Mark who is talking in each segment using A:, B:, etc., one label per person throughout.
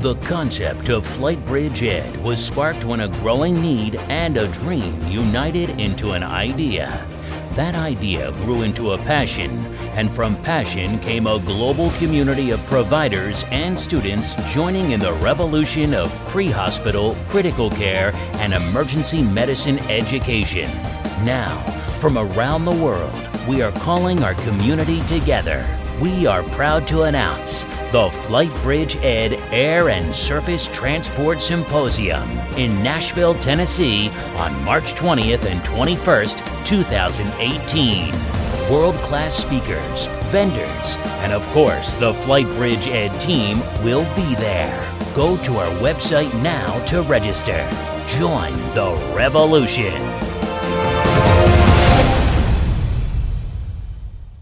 A: The concept of FlightBridgeED was sparked when a growing need and a dream united into an idea. That idea grew into a passion, and from passion came a global community of providers and students joining in the revolution of pre hospital, critical care, and emergency medicine education. Now, from around the world, we are calling our community together. We are proud to announce the FlightBridgeED Air and Surface Transport Symposium in Nashville, Tennessee on March 20th and 21st, 2018. World class speakers, vendors, and of course, the FlightBridgeED team will be there. Go to our website now to register. Join the revolution.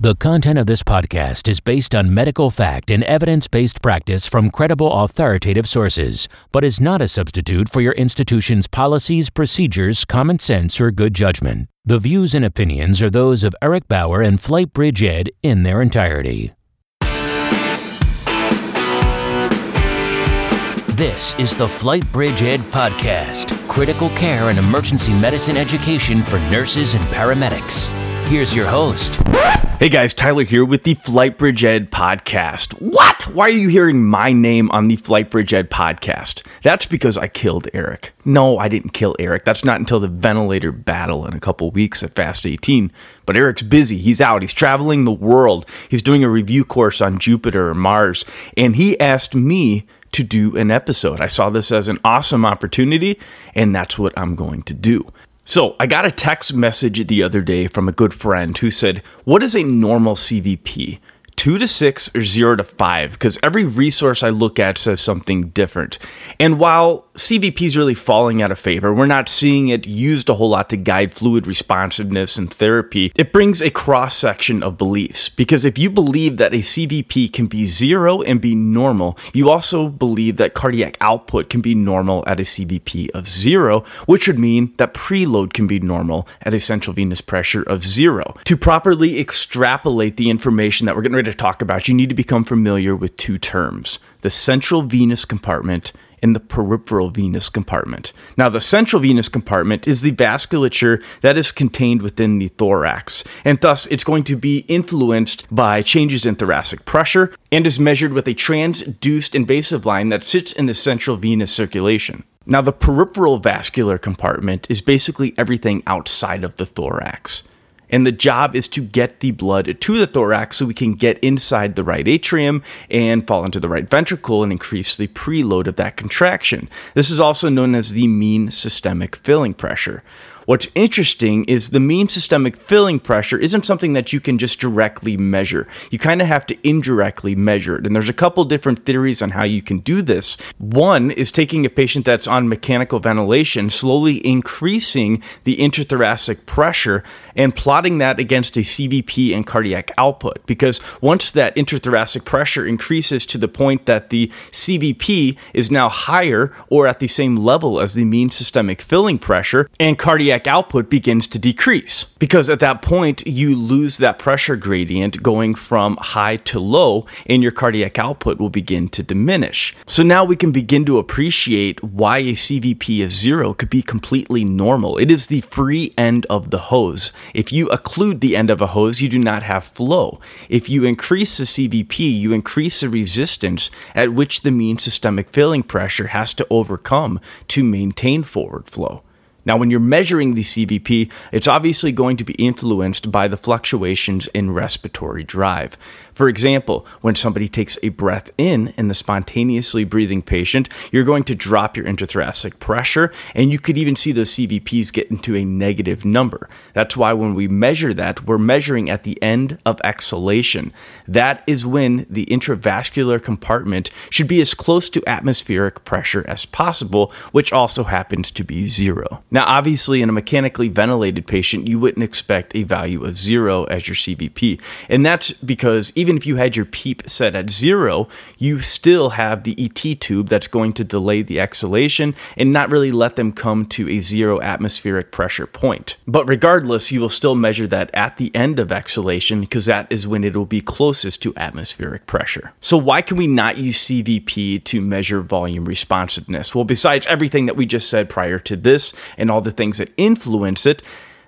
A: The content of this podcast is based on medical fact and evidence based practice from credible authoritative sources, but is not a substitute for your institution's policies, procedures, common sense, or good judgment. The views and opinions are those of Eric Bauer and FlightBridgeED in their entirety. This is the FlightBridgeED podcast critical care and emergency medicine education for nurses and paramedics. Here's your host.
B: Hey guys, Tyler here with the FlightBridgeED podcast. What? Why are you hearing my name on the FlightBridgeED podcast? That's because I killed Eric. No, I didn't kill Eric. That's not until the ventilator battle in a couple weeks at Fast 18. But Eric's busy. He's out. He's traveling the world. He's doing a review course on Jupiter or Mars. And he asked me to do an episode. I saw this as an awesome opportunity, and that's what I'm going to do. So, I got a text message the other day from a good friend who said, What is a normal CVP? two to six or zero to five because every resource I look at says something different. And while CVP is really falling out of favor, we're not seeing it used a whole lot to guide fluid responsiveness and therapy. It brings a cross section of beliefs because if you believe that a CVP can be zero and be normal, you also believe that cardiac output can be normal at a CVP of zero, which would mean that preload can be normal at a central venous pressure of zero. To properly extrapolate the information that we're getting ready to talk about, you need to become familiar with two terms the central venous compartment and the peripheral venous compartment. Now, the central venous compartment is the vasculature that is contained within the thorax, and thus it's going to be influenced by changes in thoracic pressure and is measured with a transduced invasive line that sits in the central venous circulation. Now, the peripheral vascular compartment is basically everything outside of the thorax. And the job is to get the blood to the thorax so we can get inside the right atrium and fall into the right ventricle and increase the preload of that contraction. This is also known as the mean systemic filling pressure. What's interesting is the mean systemic filling pressure isn't something that you can just directly measure. You kind of have to indirectly measure it. And there's a couple different theories on how you can do this. One is taking a patient that's on mechanical ventilation, slowly increasing the intrathoracic pressure and plotting that against a CVP and cardiac output. Because once that intrathoracic pressure increases to the point that the CVP is now higher or at the same level as the mean systemic filling pressure, and cardiac cardiac output begins to decrease because at that point you lose that pressure gradient going from high to low and your cardiac output will begin to diminish. So now we can begin to appreciate why a CVP of zero could be completely normal. It is the free end of the hose. If you occlude the end of a hose, you do not have flow. If you increase the CVP, you increase the resistance at which the mean systemic filling pressure has to overcome to maintain forward flow. Now, when you're measuring the CVP, it's obviously going to be influenced by the fluctuations in respiratory drive. For example, when somebody takes a breath in in the spontaneously breathing patient, you're going to drop your intrathoracic pressure, and you could even see those CVPs get into a negative number. That's why when we measure that, we're measuring at the end of exhalation. That is when the intravascular compartment should be as close to atmospheric pressure as possible, which also happens to be zero. Now, obviously, in a mechanically ventilated patient, you wouldn't expect a value of zero as your CVP, and that's because even even if you had your PEEP set at zero, you still have the ET tube that's going to delay the exhalation and not really let them come to a zero atmospheric pressure point. But regardless, you will still measure that at the end of exhalation because that is when it will be closest to atmospheric pressure. So, why can we not use CVP to measure volume responsiveness? Well, besides everything that we just said prior to this and all the things that influence it,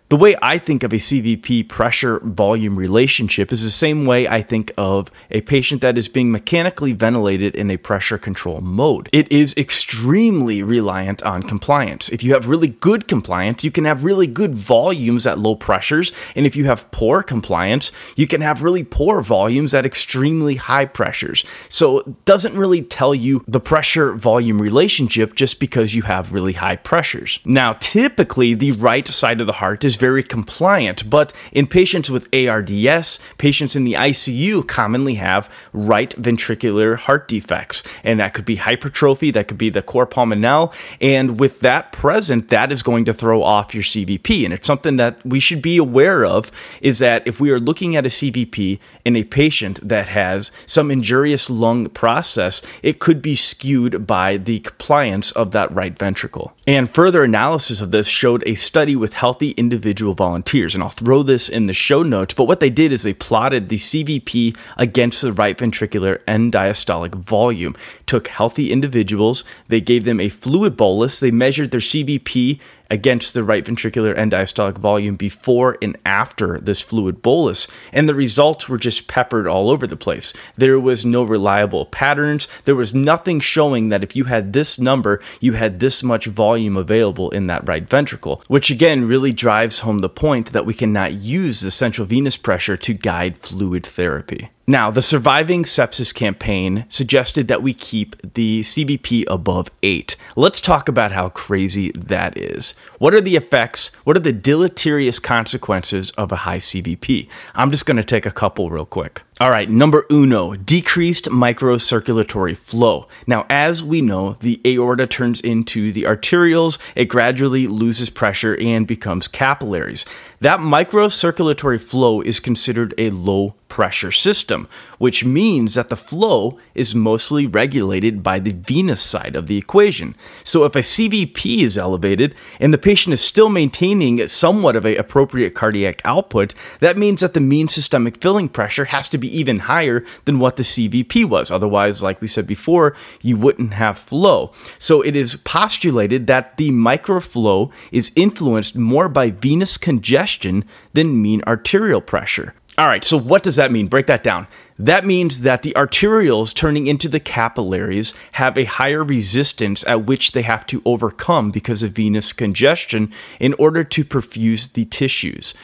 B: the way I think of a CVP pressure volume relationship is the same way I think of a patient that is being mechanically ventilated in a pressure control mode. It is extremely reliant on compliance. If you have really good compliance, you can have really good volumes at low pressures. And if you have poor compliance, you can have really poor volumes at extremely high pressures. So it doesn't really tell you the pressure volume relationship just because you have really high pressures. Now, typically, the right side of the heart is very compliant, but in patients with ARDS, patients in the ICU commonly have right ventricular heart defects, and that could be hypertrophy, that could be the cor pulmonale, and with that present, that is going to throw off your CVP, and it's something that we should be aware of is that if we are looking at a CVP in a patient that has some injurious lung process, it could be skewed by the compliance of that right ventricle. And further analysis of this showed a study with healthy individual volunteers. And I'll throw this in the show notes. But what they did is they plotted the CVP against the right ventricular end diastolic volume. Took healthy individuals, they gave them a fluid bolus, they measured their CVP against the right ventricular end diastolic volume before and after this fluid bolus, and the results were just peppered all over the place. There was no reliable patterns. There was nothing showing that if you had this number, you had this much volume available in that right ventricle, which again really drives home the point that we cannot use the central venous pressure to guide fluid therapy. Now, the surviving sepsis campaign suggested that we keep the CVP above 8. Let's talk about how crazy that is. What are the effects? What are the deleterious consequences of a high CVP? I'm just going to take a couple real quick. All right, number uno, decreased microcirculatory flow. Now, as we know, the aorta turns into the arterioles, it gradually loses pressure and becomes capillaries. That microcirculatory flow is considered a low pressure system, which means that the flow is mostly regulated by the venous side of the equation. So if a CVP is elevated and the patient is still maintaining somewhat of an appropriate cardiac output, that means that the mean systemic filling pressure has to be even higher than what the CVP was. Otherwise, like we said before, you wouldn't have flow. So it is postulated that the microflow is influenced more by venous congestion congestion than mean arterial pressure. All right, so what does that mean? Break that down. That means that the arterioles turning into the capillaries have a higher resistance at which they have to overcome because of venous congestion in order to perfuse the tissues.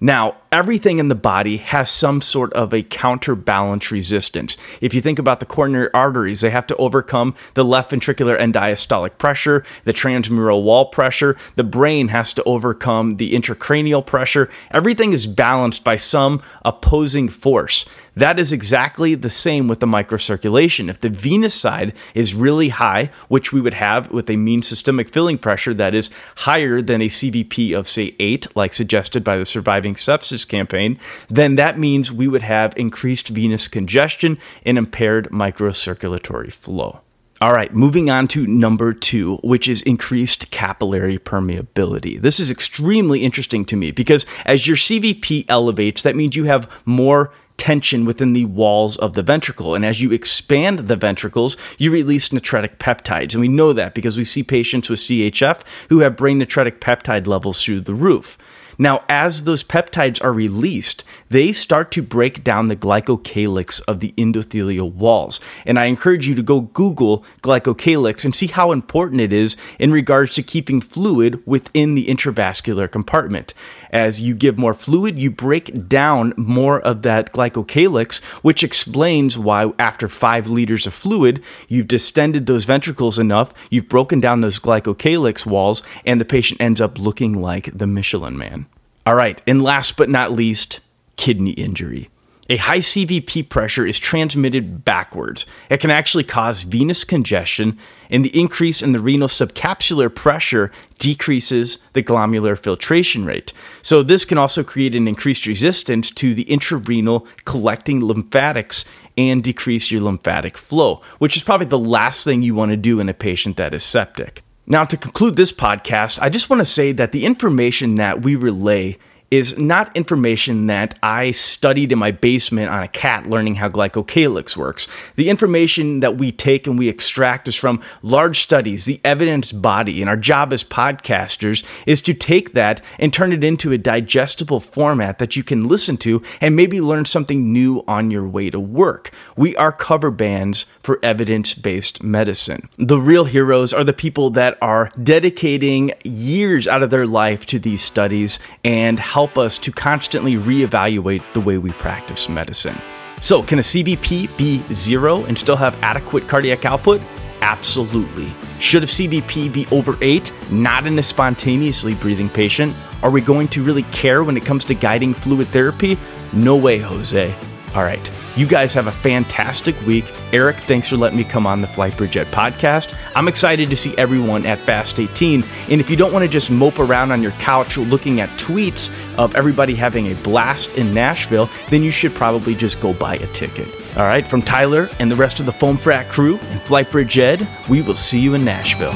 B: Now, everything in the body has some sort of a counterbalance resistance. If you think about the coronary arteries, they have to overcome the left ventricular end diastolic pressure, the transmural wall pressure. The brain has to overcome the intracranial pressure. Everything is balanced by some opposing force. That is exactly the same with the microcirculation. If the venous side is really high, which we would have with a mean systemic filling pressure that is higher than a CVP of, say, 8, like suggested by the surviving sepsis campaign, then that means we would have increased venous congestion and impaired microcirculatory flow. All right, moving on to number two, which is increased capillary permeability. This is extremely interesting to me because as your CVP elevates, that means you have more tension within the walls of the ventricle. And as you expand the ventricles, you release natriuretic peptides. And we know that because we see patients with CHF who have brain natriuretic peptide levels through the roof. Now, as those peptides are released, they start to break down the glycocalyx of the endothelial walls. And I encourage you to go Google glycocalyx and see how important it is in regards to keeping fluid within the intravascular compartment. As you give more fluid, you break down more of that glycocalyx, which explains why, after five liters of fluid, you've distended those ventricles enough, you've broken down those glycocalyx walls, and the patient ends up looking like the Michelin man. All right, and last but not least, kidney injury. A high CVP pressure is transmitted backwards. It can actually cause venous congestion, and the increase in the renal subcapsular pressure decreases the glomerular filtration rate. So, this can also create an increased resistance to the intrarenal collecting lymphatics and decrease your lymphatic flow, which is probably the last thing you want to do in a patient that is septic. Now, to conclude this podcast, I just want to say that the information that we relay is not information that I studied in my basement on a cat learning how glycocalyx works. The information that we take and we extract is from large studies, the evidence body, and our job as podcasters is to take that and turn it into a digestible format that you can listen to and maybe learn something new on your way to work. We are cover bands for evidence based medicine. The real heroes are the people that are dedicating years out of their life to these studies and help us to constantly reevaluate the way we practice medicine. So, can a CVP be zero and still have adequate cardiac output? Absolutely. Should a CVP be over 8, not in a spontaneously breathing patient? Are we going to really care when it comes to guiding fluid therapy? No way, Jose. All right. You guys have a fantastic week. Eric, thanks for letting me come on the FlightBridgeED podcast. I'm excited to see everyone at Fast 18. And if you don't want to just mope around on your couch looking at tweets of everybody having a blast in Nashville, then you should probably just go buy a ticket. All right, from Tyler and the rest of the FOAMfrat crew and FlightBridgeED, we will see you in Nashville.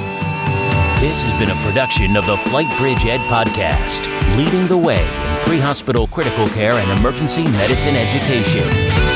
A: This has been a production of the FlightBridgeED podcast, leading the way in pre hospital critical care and emergency medicine education.